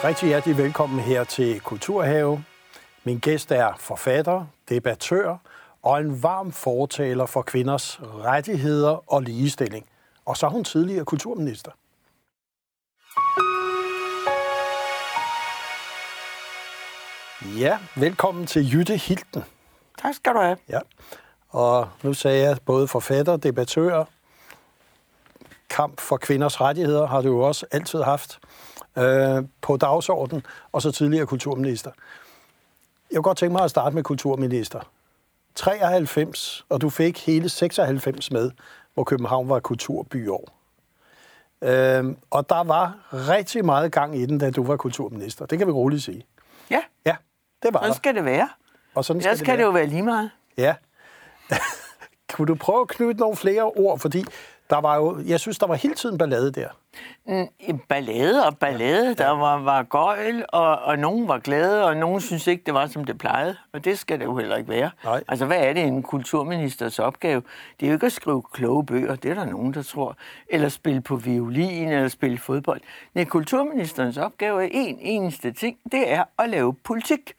Og rigtig hjertelig velkommen her til Kulturhave. Min gæst er forfatter, debattør og en varm fortaler for kvinders rettigheder og ligestilling. Og så er hun tidligere kulturminister. Ja, velkommen til Jytte Hilden. Tak skal du have. Ja. Og nu sagde jeg både forfatter, debattør, kamp for kvinders rettigheder har du jo også altid haft øh, på dagsordenen, og så tidligere kulturminister. Jeg kunne godt tænke mig at starte med kulturminister. 93, og du fik hele 96 med, hvor København var kulturbyår. Øh, og der var rigtig meget gang i den, da du var kulturminister. Det kan vi roligt sige. Ja, Ja, det var sådan der. skal det være. Og sådan Ellers skal kan det det jo være. være lige meget. Ja. Kunne du prøve at knytte nogle flere ord? Fordi der var jo, jeg synes, der var hele tiden ballade der. En ballade og ballade. Ja. Der var, var gøjl, og, og nogen var glade, og nogen synes ikke, det var, som det plejede. Og det skal det jo heller ikke være. Nej. Altså, hvad er det en kulturministers opgave? Det er jo ikke at skrive kloge bøger, det er der nogen, der tror. Eller spille på violin, eller spille fodbold. Nej, kulturministerens opgave er en eneste ting. Det er at lave politik.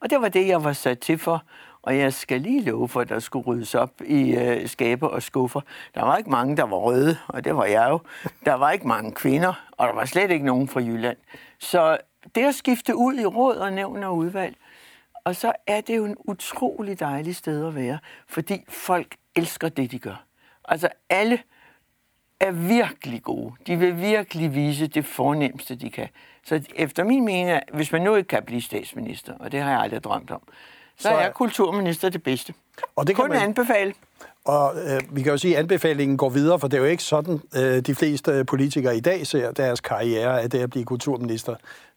Og det var det, jeg var sat til for. Og jeg skal lige love for, at der skulle ryddes op i øh, skabe og skuffer. Der var ikke mange, der var røde, og det var jeg jo. Der var ikke mange kvinder, og der var slet ikke nogen fra Jylland. Så det at skifte ud i råd og nævn og udvalg, og så er det jo en utrolig dejlig sted at være, fordi folk elsker det, de gør. Altså alle er virkelig gode. De vil virkelig vise det fornemmeste, de kan. Så efter min mening, hvis man nu ikke kan blive statsminister, og det har jeg aldrig drømt om, så, er- er kulturminister det bedste. Og det kan Kun man- anbefale. Og øh, vi kan jo sige, at anbefalingen går videre, for det er jo ikke sådan, øh, de fleste politikere i dag ser deres karriere af det at blive kulturminister.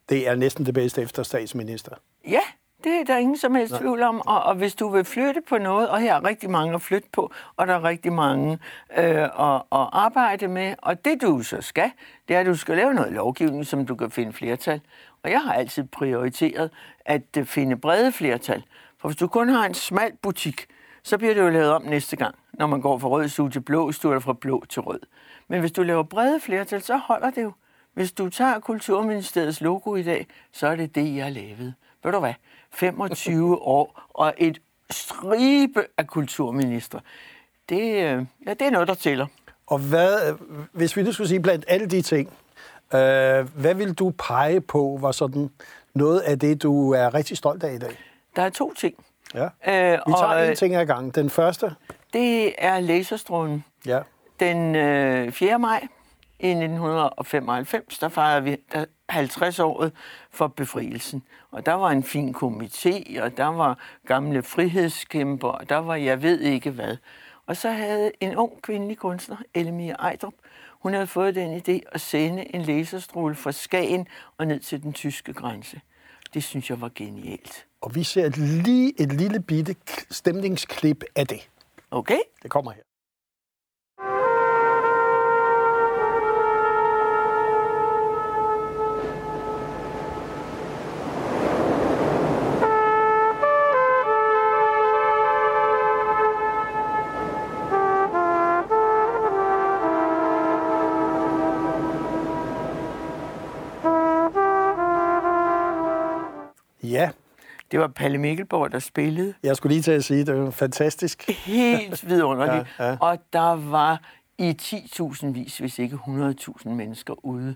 Det er næsten det bedste efter statsminister. Ja, det er der ingen som helst tvivl om. Og, og hvis du vil flytte på noget, og her er rigtig mange at flytte på, og der er rigtig mange øh, at, at arbejde med, og det du så skal, det er, at du skal lave noget lovgivning, som du kan finde flertal. Og jeg har altid prioriteret at øh, finde brede flertal. For hvis du kun har en smal butik, så bliver det jo lavet om næste gang, når man går fra rød stue til blå stue, eller fra blå til rød. Men hvis du laver brede flertal, så holder det jo. Hvis du tager Kulturministeriets logo i dag, så er det det, jeg lavede. Ved du hvad? 25 år og et stribe af kulturminister. Det, øh, ja, det er noget, der tæller. Og hvad, øh, hvis vi nu skulle sige blandt alle de ting, øh, hvad vil du pege på, var sådan noget af det, du er rigtig stolt af i dag? Der er to ting. Ja. Øh, Vi tager og, en øh, ting ad gangen. Den første, Det er laserstrålen. ja. Den øh, 4. maj i 1995, der fejrede vi der 50-året for befrielsen. Og der var en fin komité, og der var gamle frihedskæmper, og der var jeg ved ikke hvad. Og så havde en ung kvindelig kunstner, Elmia Ejdrup, hun havde fået den idé at sende en laserstråle fra Skagen og ned til den tyske grænse. Det synes jeg var genialt. Og vi ser lige et lille bitte stemningsklip af det. Okay? Det kommer her. Det var Palle Mikkelborg, der spillede. jeg skulle lige til at sige, det var fantastisk. helt vidunderligt. Ja, ja. Og der var i 10.000 vis, hvis ikke 100.000 mennesker ude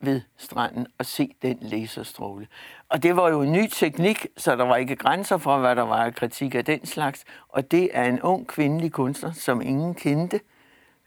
ved stranden og se den laserstråle. Og det var jo en ny teknik, så der var ikke grænser for, hvad der var af kritik af den slags. Og det er en ung kvindelig kunstner, som ingen kendte,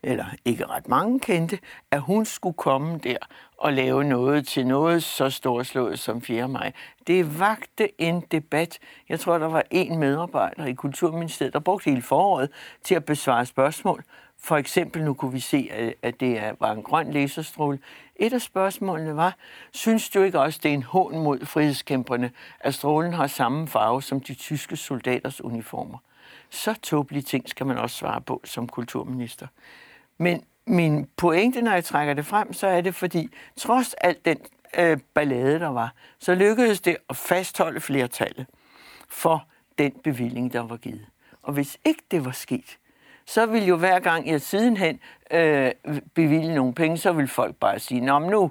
eller ikke ret mange kendte, at hun skulle komme der og lave noget til noget så storslået som 4. maj. Det vagte en debat. Jeg tror, der var en medarbejder i Kulturministeriet, der brugte hele foråret til at besvare spørgsmål. For eksempel, nu kunne vi se, at- det var en grøn laserstråle. Et af spørgsmålene var, synes du ikke også, det er en hån mod frihedskæmperne, at strålen har samme farve som de tyske soldaters uniformer? Så tåbelige ting skal man også svare på som kulturminister. Men min pointe, når jeg trækker det frem, så er det fordi, trods alt den øh, ballade, der var, så lykkedes det at fastholde flertallet for den bevilling, der var givet. Og hvis ikke det var sket, så vil jo hver gang jeg sidenhen øh, bevilge nogle penge, så vil folk bare sige, Nå, men nu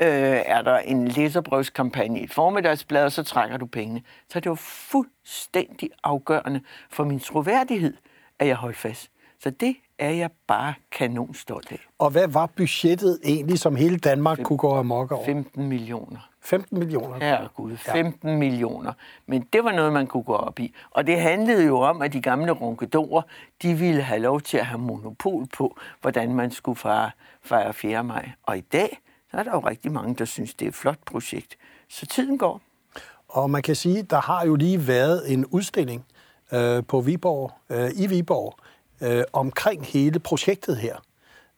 øh, er der en læserbrevskampagne i et formiddagsblad, og så trækker du pengene. Så det var fuldstændig afgørende for min troværdighed, at jeg holdt fast. Så det er jeg bare kanon stolt af. Og hvad var budgettet egentlig, som hele Danmark Fem, kunne gå amok over? 15 millioner. 15 millioner? Ja, gud, 15 ja. millioner. Men det var noget, man kunne gå op i. Og det handlede jo om, at de gamle runkedorer, de ville have lov til at have monopol på, hvordan man skulle fejre, fejre 4. maj. Og i dag, så er der jo rigtig mange, der synes, det er et flot projekt. Så tiden går. Og man kan sige, der har jo lige været en udstilling øh, på Viborg, øh, i Viborg, øh, omkring hele projektet her.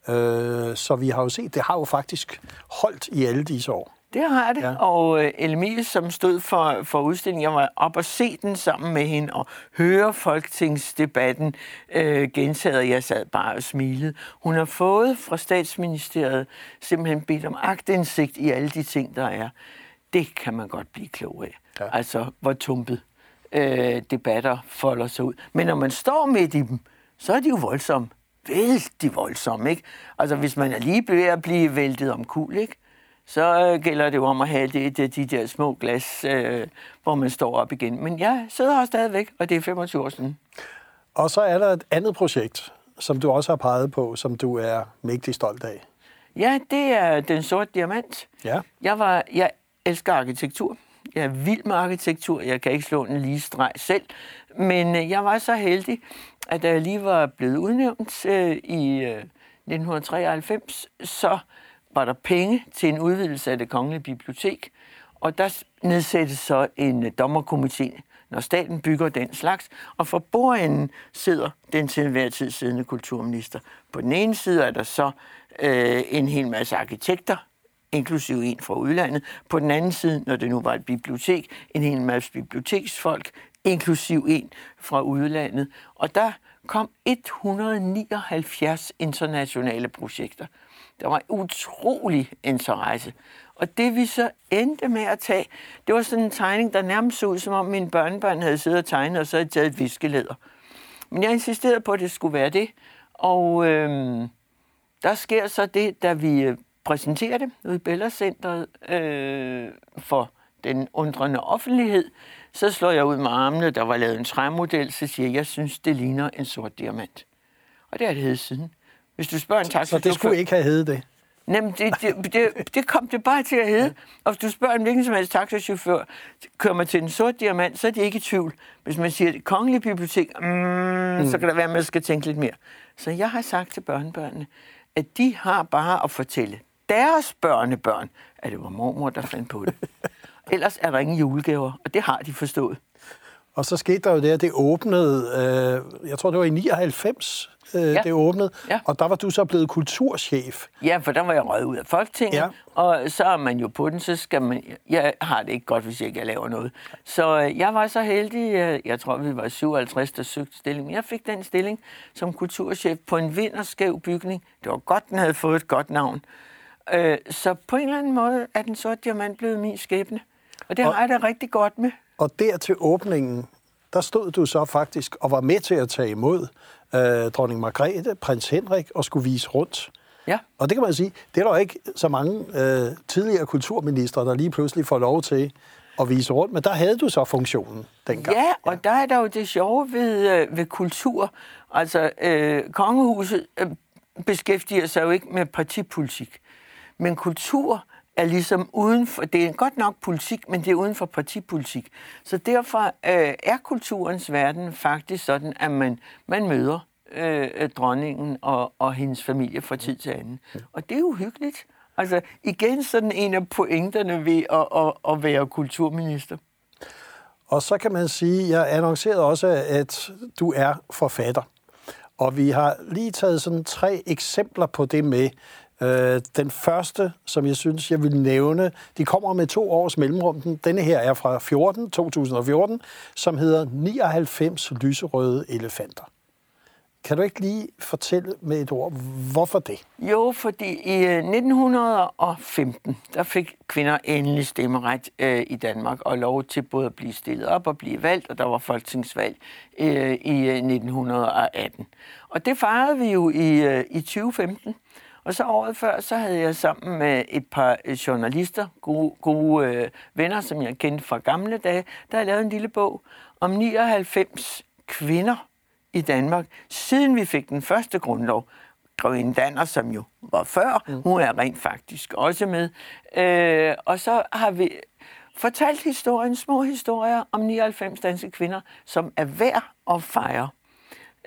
Øh, så vi har jo set, det har jo faktisk holdt i alle disse år. Det har det, ja. og øh, som stod for, for udstillingen, jeg var op og se den sammen med hende og høre folketingsdebatten øh, gentaget. Jeg sad bare og smilede. Hun har fået fra statsministeriet simpelthen bedt om agtindsigt i alle de ting, der er. Det kan man godt blive klog af. Ja. Altså, hvor tumpet øh, debatter folder sig ud. Men når man står midt i dem, så er de jo voldsomme. Vældig voldsomme, ikke? Altså, hvis man er lige ved at blive væltet om kul, ikke? så øh, gælder det jo om at have det, det, de der små glas, øh, hvor man står op igen. Men jeg sidder her stadigvæk, og det er 25 år siden. Og så er der et andet projekt, som du også har peget på, som du er mægtig stolt af. Ja, det er Den Sorte Diamant. Ja. Jeg, var, jeg elsker arkitektur. Jeg er vild med arkitektur. Jeg kan ikke slå en lige streg selv. Men øh, jeg var så heldig, at da jeg lige var blevet udnævnt øh, i øh, 1993, så var der penge til en udvidelse af det kongelige bibliotek, og der nedsættes så en øh, dommerkomité, når staten bygger den slags, og for bordenden sidder den til enhver tid siddende kulturminister. På den ene side er der så øh, en hel masse arkitekter, inklusive en fra udlandet. På den anden side, når det nu var et bibliotek, en hel masse biblioteksfolk, inklusiv en fra udlandet. Og der kom 179 internationale projekter. Der var utrolig interesse. Og det vi så endte med at tage, det var sådan en tegning, der nærmest så ud, som om min børnebørn havde siddet og tegnet, og så havde taget et viskeleder. Men jeg insisterede på, at det skulle være det. Og øh, der sker så det, da vi øh, præsenterer det ude i Bella Centeret øh, for den undrende offentlighed, så slår jeg ud med armene, der var lavet en træmodel, så siger jeg, jeg synes, det ligner en sort diamant. Og det har det heddet siden. Hvis du spørger en taxachauffør... Så det skulle ikke have heddet det? Jamen, det, det, det, det kom det bare til at hedde. Og hvis du spørger en hvilken som helst taxachauffør, kører man til en sort diamant, så er de ikke i tvivl. Hvis man siger det kongelige bibliotek, mm, mm. så kan der være, at man skal tænke lidt mere. Så jeg har sagt til børnebørnene, at de har bare at fortælle deres børnebørn, at det var mormor, der fandt på det. Ellers er der ingen julegaver, og det har de forstået. Og så skete der jo det, at det åbnede, øh, jeg tror det var i 99, øh, ja. det åbnede, ja. og der var du så blevet kulturchef. Ja, for der var jeg røget ud af Folketinget, ja. og så er man jo på den, så skal man, jeg har det ikke godt, hvis jeg ikke laver noget. Så øh, jeg var så heldig, øh, jeg tror vi var 57, der søgte stilling. Jeg fik den stilling som kulturchef på en vinderskæv bygning. Det var godt, den havde fået et godt navn. Øh, så på en eller anden måde er den sorte diamant blevet min skæbne. Og det og, har jeg da rigtig godt med. Og der til åbningen, der stod du så faktisk og var med til at tage imod øh, dronning Margrethe, prins Henrik og skulle vise rundt. Ja. Og det kan man sige, det er der ikke så mange øh, tidligere kulturministre, der lige pludselig får lov til at vise rundt, men der havde du så funktionen dengang. Ja, og ja. der er der jo det sjove ved, øh, ved kultur. Altså, øh, kongehuset øh, beskæftiger sig jo ikke med partipolitik, men kultur er ligesom uden for, det er godt nok politik, men det er uden for partipolitik. Så derfor øh, er kulturens verden faktisk sådan, at man, man møder øh, dronningen og, og hendes familie fra tid til anden. Og det er jo hyggeligt. Altså igen sådan en af pointerne ved at, at, at være kulturminister. Og så kan man sige, jeg annoncerede også, at du er forfatter. Og vi har lige taget sådan tre eksempler på det med, Øh, den første, som jeg synes, jeg vil nævne, de kommer med to års mellemrum. Denne her er fra 14, 2014, som hedder 99 lyserøde elefanter. Kan du ikke lige fortælle med et ord, hvorfor det? Jo, fordi i øh, 1915, der fik kvinder endelig stemmeret øh, i Danmark, og lov til både at blive stillet op og blive valgt, og der var folketingsvalg øh, i øh, 1918. Og det fejrede vi jo i, øh, i 2015. Og så året før, så havde jeg sammen med et par journalister, gode, gode øh, venner, som jeg kendte fra gamle dage, der har lavet en lille bog om 99 kvinder i Danmark, siden vi fik den første grundlov. Grønne Danner, som jo var før, mm. hun er rent faktisk også med. Øh, og så har vi fortalt historien, små historier om 99 danske kvinder, som er værd at fejre.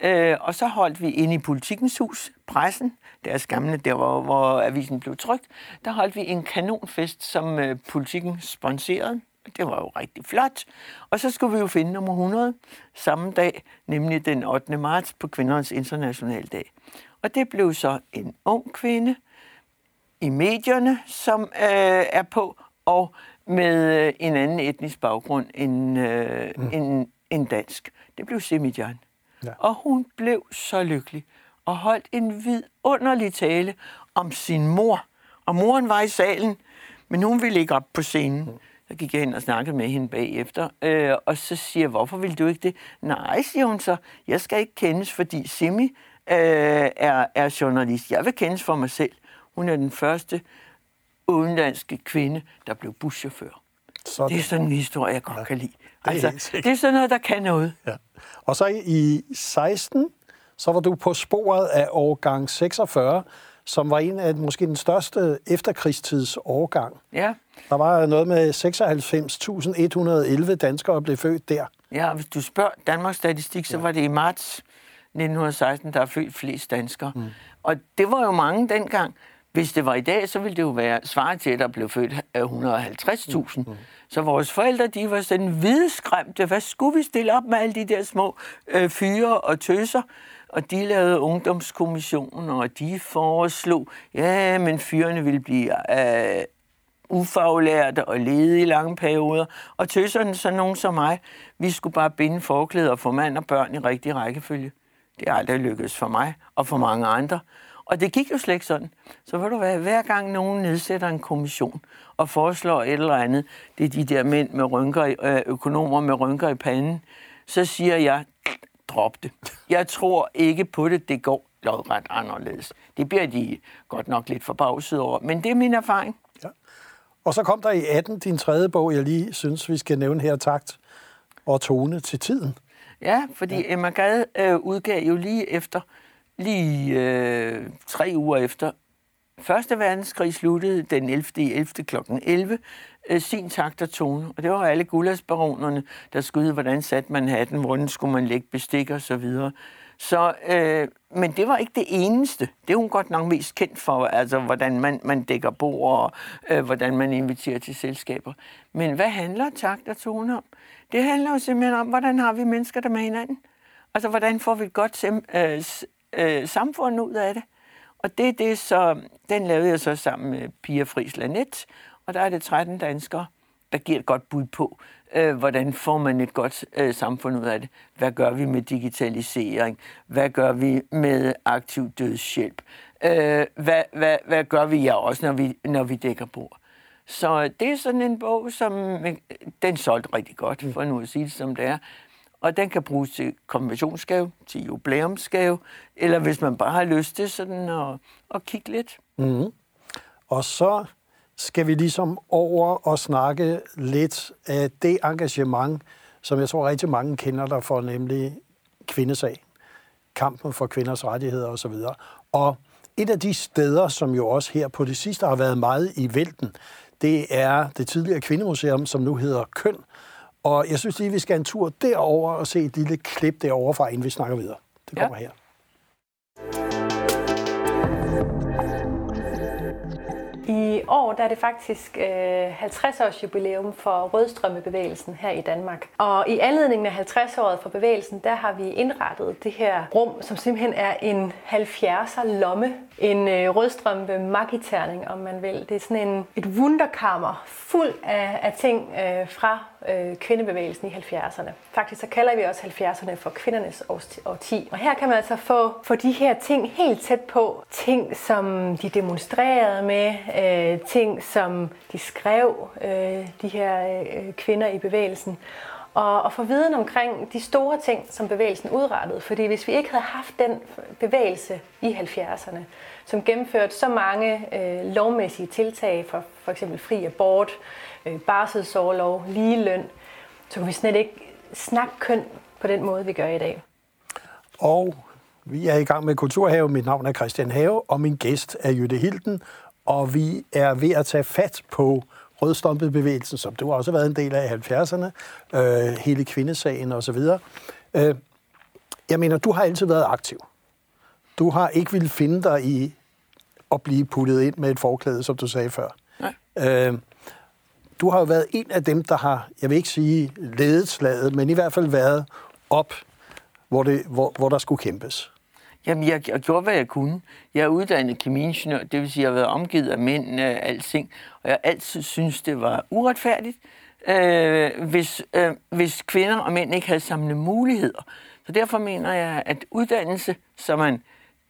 Øh, og så holdt vi inde i Politikens Hus, pressen, deres gamle, der hvor, hvor avisen blev trykt, der holdt vi en kanonfest, som øh, politikken sponserede. Det var jo rigtig flot. Og så skulle vi jo finde nummer 100 samme dag, nemlig den 8. marts på Kvindernes Internationale Dag. Og det blev så en ung kvinde i medierne, som øh, er på, og med øh, en anden etnisk baggrund end, øh, mm. end, end dansk. Det blev Semijan. Ja. Og hun blev så lykkelig og holdt en vidunderlig tale om sin mor. Og moren var i salen, men hun ville ikke op på scenen. Mm. Så gik jeg hen og snakkede med hende bagefter, øh, og så siger jeg, hvorfor vil du ikke det? Nej, siger hun så, jeg skal ikke kendes, fordi Simi øh, er, er journalist. Jeg vil kendes for mig selv. Hun er den første udenlandske kvinde, der blev buschauffør. Sådan. Det er sådan en historie, jeg godt ja, kan lide. Altså, det, er er sådan noget, der kan noget. Ja. Og så i 16, så var du på sporet af årgang 46, som var en af måske den største efterkrigstids årgang. Ja. Der var noget med 96.111 danskere, blev født der. Ja, hvis du spørger Danmarks Statistik, så ja. var det i marts 1916, der er født flest danskere. Mm. Og det var jo mange dengang. Hvis det var i dag, så ville det jo være svaret til, at der blev født 150.000. Mm. Så vores forældre, de var sådan hvidskræmte. Hvad skulle vi stille op med alle de der små øh, fyre og tøser? Og de lavede ungdomskommissionen, og de foreslog, ja, men fyrene ville blive øh, ufaglærte og lede i lange perioder. Og tøserne, så nogen som mig, vi skulle bare binde forklæder få mand og børn i rigtig rækkefølge. Det er aldrig lykkedes for mig og for mange andre. Og det gik jo slet ikke sådan. Så vil du være, hver gang nogen nedsætter en kommission og foreslår et eller andet, det er de der mænd med rynker, øh, økonomer med rynker i panden, så siger jeg, drop det. Jeg tror ikke på det, det går lodret anderledes. Det bliver de godt nok lidt forbavset over, men det er min erfaring. Ja. Og så kom der i 18 din tredje bog, jeg lige synes, vi skal nævne her, Takt og tone til tiden. Ja, fordi ja. Emma Gade øh, udgav jo lige efter, lige øh, tre uger efter Første verdenskrig sluttede den 11. 11. kl. 11 øh, sin takt og tone. Og det var alle gullagsbaronerne, der skulle hvordan satte man hatten, hvordan skulle man lægge bestik og så videre. Så, øh, men det var ikke det eneste. Det er hun godt nok mest kendt for, altså hvordan man, man dækker bord og øh, hvordan man inviterer til selskaber. Men hvad handler takt og tone om? Det handler jo simpelthen om, hvordan har vi mennesker der med hinanden? Altså, hvordan får vi et godt øh, øh, samfund ud af det? Og det, det så, den lavede jeg så sammen med Pia Friis Lanet, og der er det 13 danskere, der giver et godt bud på, øh, hvordan får man et godt øh, samfund ud af det. Hvad gør vi med digitalisering? Hvad gør vi med aktiv dødshjælp? Øh, hvad, hvad, hvad gør vi ja, også, når vi, når vi dækker bord? Så det er sådan en bog, som øh, den solgte rigtig godt, for nu at sige det som det er. Og den kan bruges til konventionsgave, til jubilæumsgave, eller hvis man bare har lyst til sådan at, at kigge lidt. Mm. Og så skal vi ligesom over og snakke lidt af det engagement, som jeg tror rigtig mange kender der for, nemlig kvindesag, kampen for kvinders rettigheder osv. Og et af de steder, som jo også her på det sidste har været meget i vælten, det er det tidligere kvindemuseum, som nu hedder Køn, og jeg synes lige, vi skal en tur derover og se et lille klip derovre fra, inden vi snakker videre. Det kommer ja. her. I år der er det faktisk øh, 50-års jubilæum for Rødstrømmebevægelsen her i Danmark. Og i anledning af 50-året for bevægelsen, der har vi indrettet det her rum, som simpelthen er en 70'er lomme. En øh, rødstrømpe magiterning, om man vil. Det er sådan en, et wunderkammer fuld af, af ting øh, fra øh, kvindebevægelsen i 70'erne. Faktisk så kalder vi også 70'erne for kvindernes årti. Og her kan man altså få, få de her ting helt tæt på. Ting, som de demonstrerede med, øh, ting, som de skrev, øh, de her øh, kvinder i bevægelsen. Og, og få viden omkring de store ting, som bevægelsen udrettede. Fordi hvis vi ikke havde haft den bevægelse i 70'erne, som gennemførte så mange øh, lovmæssige tiltag for for eksempel fri abort, øh, barselsårlov, ligeløn, så kunne vi slet ikke snakke køn på den måde, vi gør i dag. Og vi er i gang med Kulturhave. Mit navn er Christian Have, og min gæst er Jytte Hilden. Og vi er ved at tage fat på rødstompet som du har også været en del af i 70'erne, øh, hele kvindesagen osv. Øh, jeg mener, du har altid været aktiv. Du har ikke ville finde dig i at blive puttet ind med et forklæde, som du sagde før. Nej. Øh, du har jo været en af dem, der har, jeg vil ikke sige ledet slaget, men i hvert fald været op, hvor, det, hvor, hvor der skulle kæmpes. Jamen, jeg, jeg gjorde, hvad jeg kunne. Jeg er uddannet kemiingeniør, det vil sige, jeg har været omgivet af mænd af alting, og jeg altid synes, det var uretfærdigt, øh, hvis, øh, hvis kvinder og mænd ikke havde samme muligheder. Så derfor mener jeg, at uddannelse, så man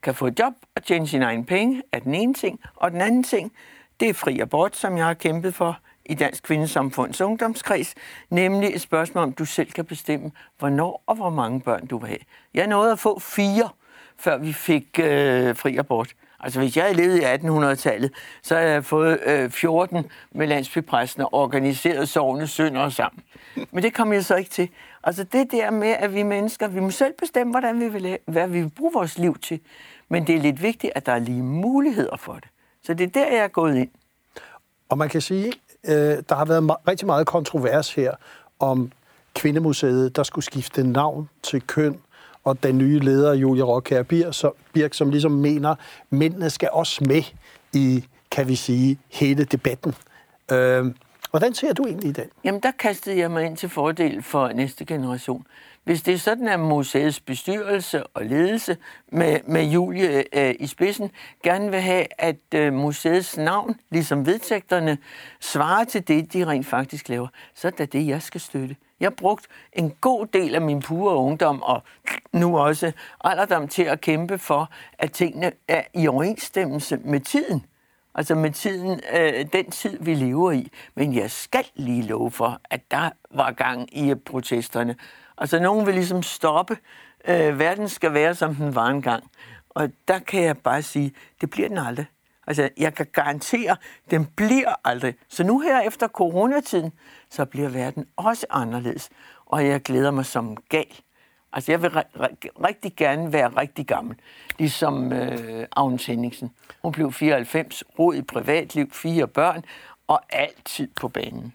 kan få et job og tjene sine egne penge, er den ene ting. Og den anden ting, det er fri abort, som jeg har kæmpet for i Dansk Kvindesamfunds ungdomskreds, nemlig et spørgsmål om, du selv kan bestemme, hvornår og hvor mange børn du vil have. Jeg nåede at få fire, før vi fik øh, fri abort. Altså hvis jeg havde levet i 1800-tallet, så havde jeg fået øh, 14 med landsbypræsten og organiseret sovende sønder sammen. Men det kom jeg så ikke til. Altså det der med, at vi mennesker, vi må selv bestemme, hvordan vi vil, hvad vi vil bruge vores liv til. Men det er lidt vigtigt, at der er lige muligheder for det. Så det er der, jeg er gået ind. Og man kan sige, øh, der har været ma- rigtig meget kontrovers her om Kvindemuseet, der skulle skifte navn til køn, og den nye leder, Julia Rockær Birk, som ligesom mener, mændene skal også med i, kan vi sige, hele debatten. Øh, hvordan ser du egentlig den? Jamen, der kastede jeg mig ind til fordel for næste generation. Hvis det er sådan, at museets bestyrelse og ledelse med, med Julie øh, i spidsen gerne vil have, at øh, museets navn, ligesom vedtægterne, svarer til det, de rent faktisk laver, så er det det, jeg skal støtte. Jeg har brugt en god del af min pure ungdom og nu også alderdom til at kæmpe for, at tingene er i overensstemmelse med tiden. Altså med tiden, øh, den tid, vi lever i. Men jeg skal lige love for, at der var gang i protesterne. Altså, nogen vil ligesom stoppe. Øh, verden skal være, som den var engang. Og der kan jeg bare sige, det bliver den aldrig. Altså, jeg kan garantere, den bliver aldrig. Så nu her efter coronatiden, så bliver verden også anderledes. Og jeg glæder mig som gal. Altså, jeg vil rigtig gerne være rigtig gammel. Ligesom øh, Agnes Henningsen. Hun blev 94, rod i privatliv, fire børn, og altid på banen.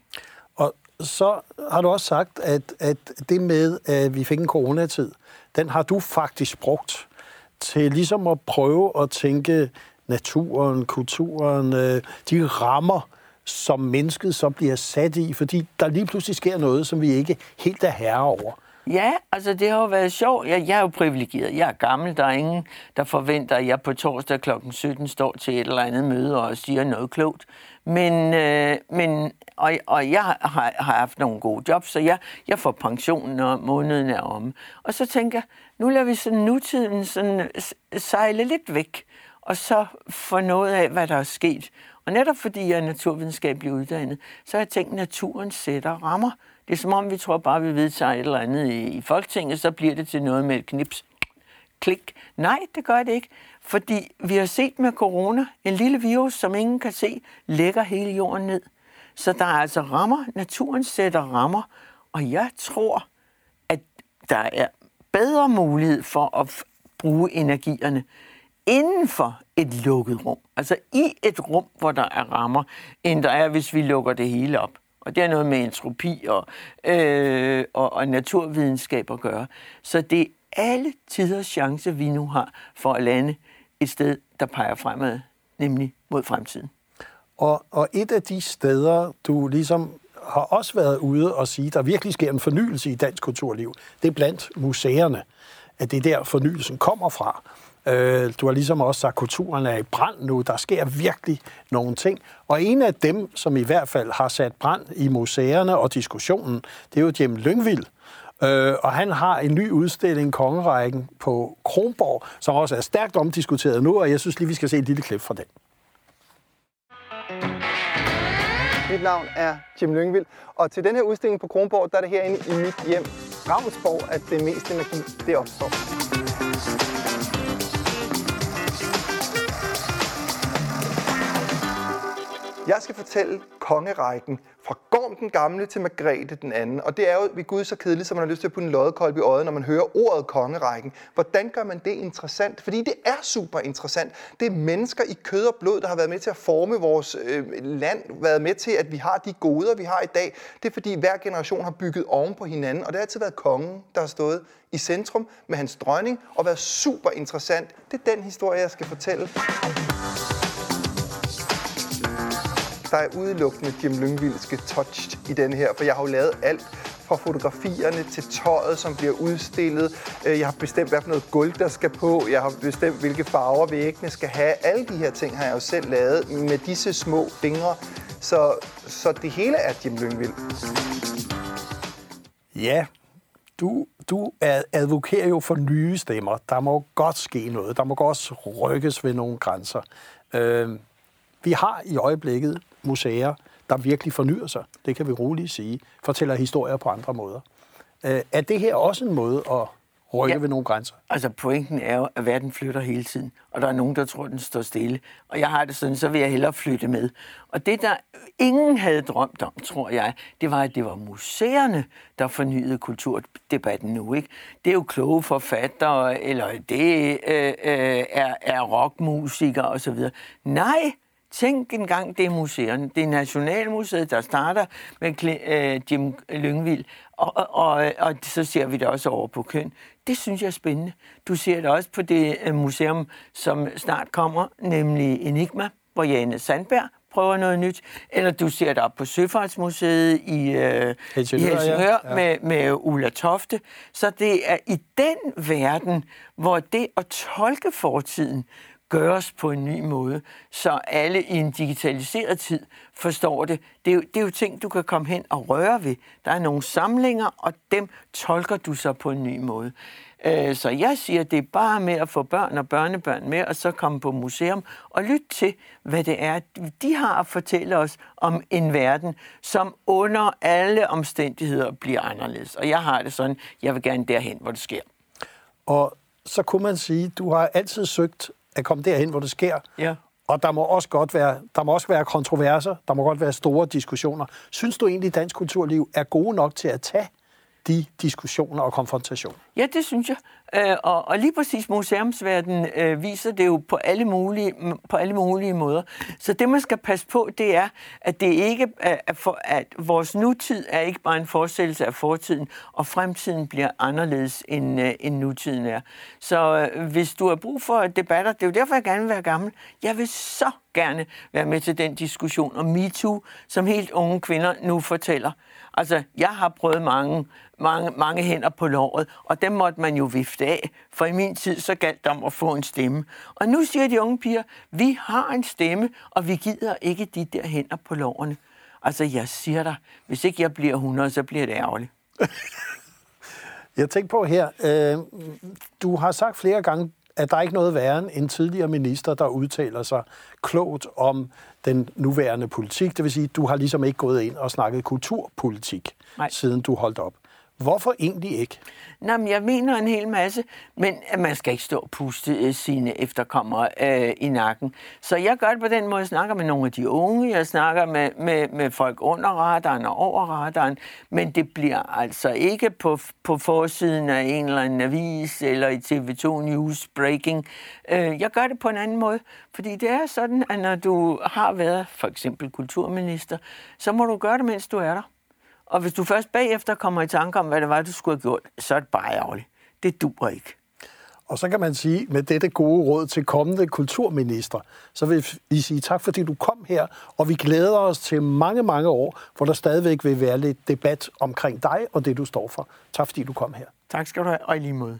Og så har du også sagt, at, at det med, at vi fik en coronatid, den har du faktisk brugt til ligesom at prøve at tænke naturen, kulturen, øh, de rammer, som mennesket så bliver sat i, fordi der lige pludselig sker noget, som vi ikke helt er herre over. Ja, altså det har jo været sjovt. Jeg, jeg er jo privilegeret. Jeg er gammel. Der er ingen, der forventer, at jeg på torsdag kl. 17 står til et eller andet møde og siger noget klogt. Men, øh, men og, og jeg har, har haft nogle gode jobs, så jeg, jeg får pension, når måneden er om. Og så tænker jeg, nu lader vi sådan nutiden sådan sejle lidt væk, og så få noget af, hvad der er sket. Og netop fordi jeg er naturvidenskabelig uddannet, så har jeg tænkt, at naturen sætter rammer. Det er som om, vi tror bare, vi vedtager et eller andet i, i Folketinget, så bliver det til noget med et knips. Klik. Nej, det gør det ikke. Fordi vi har set med corona, en lille virus, som ingen kan se, lægger hele jorden ned. Så der er altså rammer. Naturen sætter rammer. Og jeg tror, at der er bedre mulighed for at bruge energierne inden for et lukket rum. Altså i et rum, hvor der er rammer, end der er, hvis vi lukker det hele op. Og det er noget med entropi og, øh, og, og naturvidenskab at gøre. Så det er alle tiders chance, vi nu har for at lande et sted, der peger fremad, nemlig mod fremtiden. Og, og et af de steder, du ligesom har også været ude og sige, der virkelig sker en fornyelse i dansk kulturliv, det er blandt museerne, at det er der fornyelsen kommer fra. Øh, du har ligesom også sagt, at kulturen er i brand nu. Der sker virkelig nogle ting. Og en af dem, som i hvert fald har sat brand i museerne og diskussionen, det er jo Jim Lyngvild. Øh, og han har en ny udstilling, Kongerækken, på Kronborg, som også er stærkt omdiskuteret nu, og jeg synes lige, vi skal se et lille klip fra den. Mit navn er Jim Lyngvild, og til den her udstilling på Kronborg, der er det herinde i mit hjem, Ravnsborg, at det meste magi, det opstår. Jeg skal fortælle kongerækken fra Gorm den gamle til Margrethe den anden. Og det er jo ved Gud så kedeligt, som man har lyst til at putte en loddekolb i øjet, når man hører ordet kongerækken. Hvordan gør man det interessant? Fordi det er super interessant. Det er mennesker i kød og blod, der har været med til at forme vores øh, land, været med til, at vi har de goder, vi har i dag. Det er fordi hver generation har bygget oven på hinanden, og det har altid været kongen, der har stået i centrum med hans dronning og været super interessant. Det er den historie, jeg skal fortælle der er udelukkende Jim Lyngvildske touched i den her, for jeg har jo lavet alt fra fotografierne til tøjet, som bliver udstillet. Øh, jeg har bestemt, hvad for noget guld, der skal på. Jeg har bestemt, hvilke farver væggene skal have. Alle de her ting har jeg jo selv lavet med disse små fingre. Så, så det hele er Jim Lyngvild. Ja, du, du advokerer jo for nye stemmer. Der må godt ske noget. Der må godt rykkes ved nogle grænser. Øh, vi har i øjeblikket museer, der virkelig fornyer sig. Det kan vi roligt sige. Fortæller historier på andre måder. Øh, er det her også en måde at rykke ja. ved nogle grænser? Altså pointen er jo, at verden flytter hele tiden, og der er nogen, der tror, den står stille. Og jeg har det sådan, så vil jeg hellere flytte med. Og det, der ingen havde drømt om, tror jeg, det var, at det var museerne, der fornyede kulturdebatten nu. Ikke? Det er jo kloge forfattere, eller det øh, øh, er, er rockmusikere osv. Nej, Tænk engang, det museerne. Det er Nationalmuseet, der starter med øh, Jim Lyngvild, og, og, og, og så ser vi det også over på køn. Det synes jeg er spændende. Du ser det også på det øh, museum, som snart kommer, nemlig Enigma, hvor Jane Sandberg prøver noget nyt. Eller du ser det op på Søfartsmuseet i, øh, Helsingør, i Helsingør ja. med, med Ulla Tofte. Så det er i den verden, hvor det at tolke fortiden gøres på en ny måde, så alle i en digitaliseret tid forstår det. Det er, jo, det er jo ting, du kan komme hen og røre ved. Der er nogle samlinger, og dem tolker du så på en ny måde. Øh, så jeg siger, det er bare med at få børn og børnebørn med, og så komme på museum og lytte til, hvad det er, de har at fortælle os om en verden, som under alle omstændigheder bliver anderledes. Og jeg har det sådan, jeg vil gerne derhen, hvor det sker. Og så kunne man sige, du har altid søgt at komme derhen, hvor det sker. Ja. Og der må også godt være, der må også være kontroverser, der må godt være store diskussioner. Synes du egentlig, at dansk kulturliv er gode nok til at tage de diskussioner og konfrontationer? Ja, det synes jeg. Øh, og, og lige præcis museumsverdenen øh, viser det jo på alle, mulige, på alle mulige måder. Så det, man skal passe på, det er, at det ikke er, for, at vores nutid er ikke bare en forestillelse af fortiden, og fremtiden bliver anderledes, end, øh, end nutiden er. Så øh, hvis du har brug for debatter, det er jo derfor, jeg gerne vil være gammel. Jeg vil så gerne være med til den diskussion om MeToo, som helt unge kvinder nu fortæller. Altså, jeg har prøvet mange, mange, mange hænder på låret, og dem måtte man jo vifte af, for i min tid så galt det om at få en stemme. Og nu siger de unge piger, vi har en stemme, og vi gider ikke de der hænder på lårene. Altså, jeg siger dig, hvis ikke jeg bliver 100, så bliver det ærgerligt. jeg tænker på her, øh, du har sagt flere gange, at der er ikke noget værre end en tidligere minister, der udtaler sig klogt om den nuværende politik. Det vil sige, du har ligesom ikke gået ind og snakket kulturpolitik, Nej. siden du holdt op. Hvorfor egentlig ikke? Nå, men jeg mener en hel masse, men man skal ikke stå og puste øh, sine efterkommere øh, i nakken. Så jeg gør det på den måde, jeg snakker med nogle af de unge, jeg snakker med, med, med folk under radaren og over radaren, men det bliver altså ikke på, på forsiden af en eller anden avis eller i TV2 News Breaking. Øh, jeg gør det på en anden måde, fordi det er sådan, at når du har været for eksempel kulturminister, så må du gøre det, mens du er der. Og hvis du først bagefter kommer i tanke om, hvad det var, du skulle have gjort, så er det bare ærgerligt. Det duer ikke. Og så kan man sige, med dette gode råd til kommende kulturminister, så vil vi sige tak, fordi du kom her, og vi glæder os til mange, mange år, hvor der stadigvæk vil være lidt debat omkring dig og det, du står for. Tak, fordi du kom her. Tak skal du have, og i lige måde.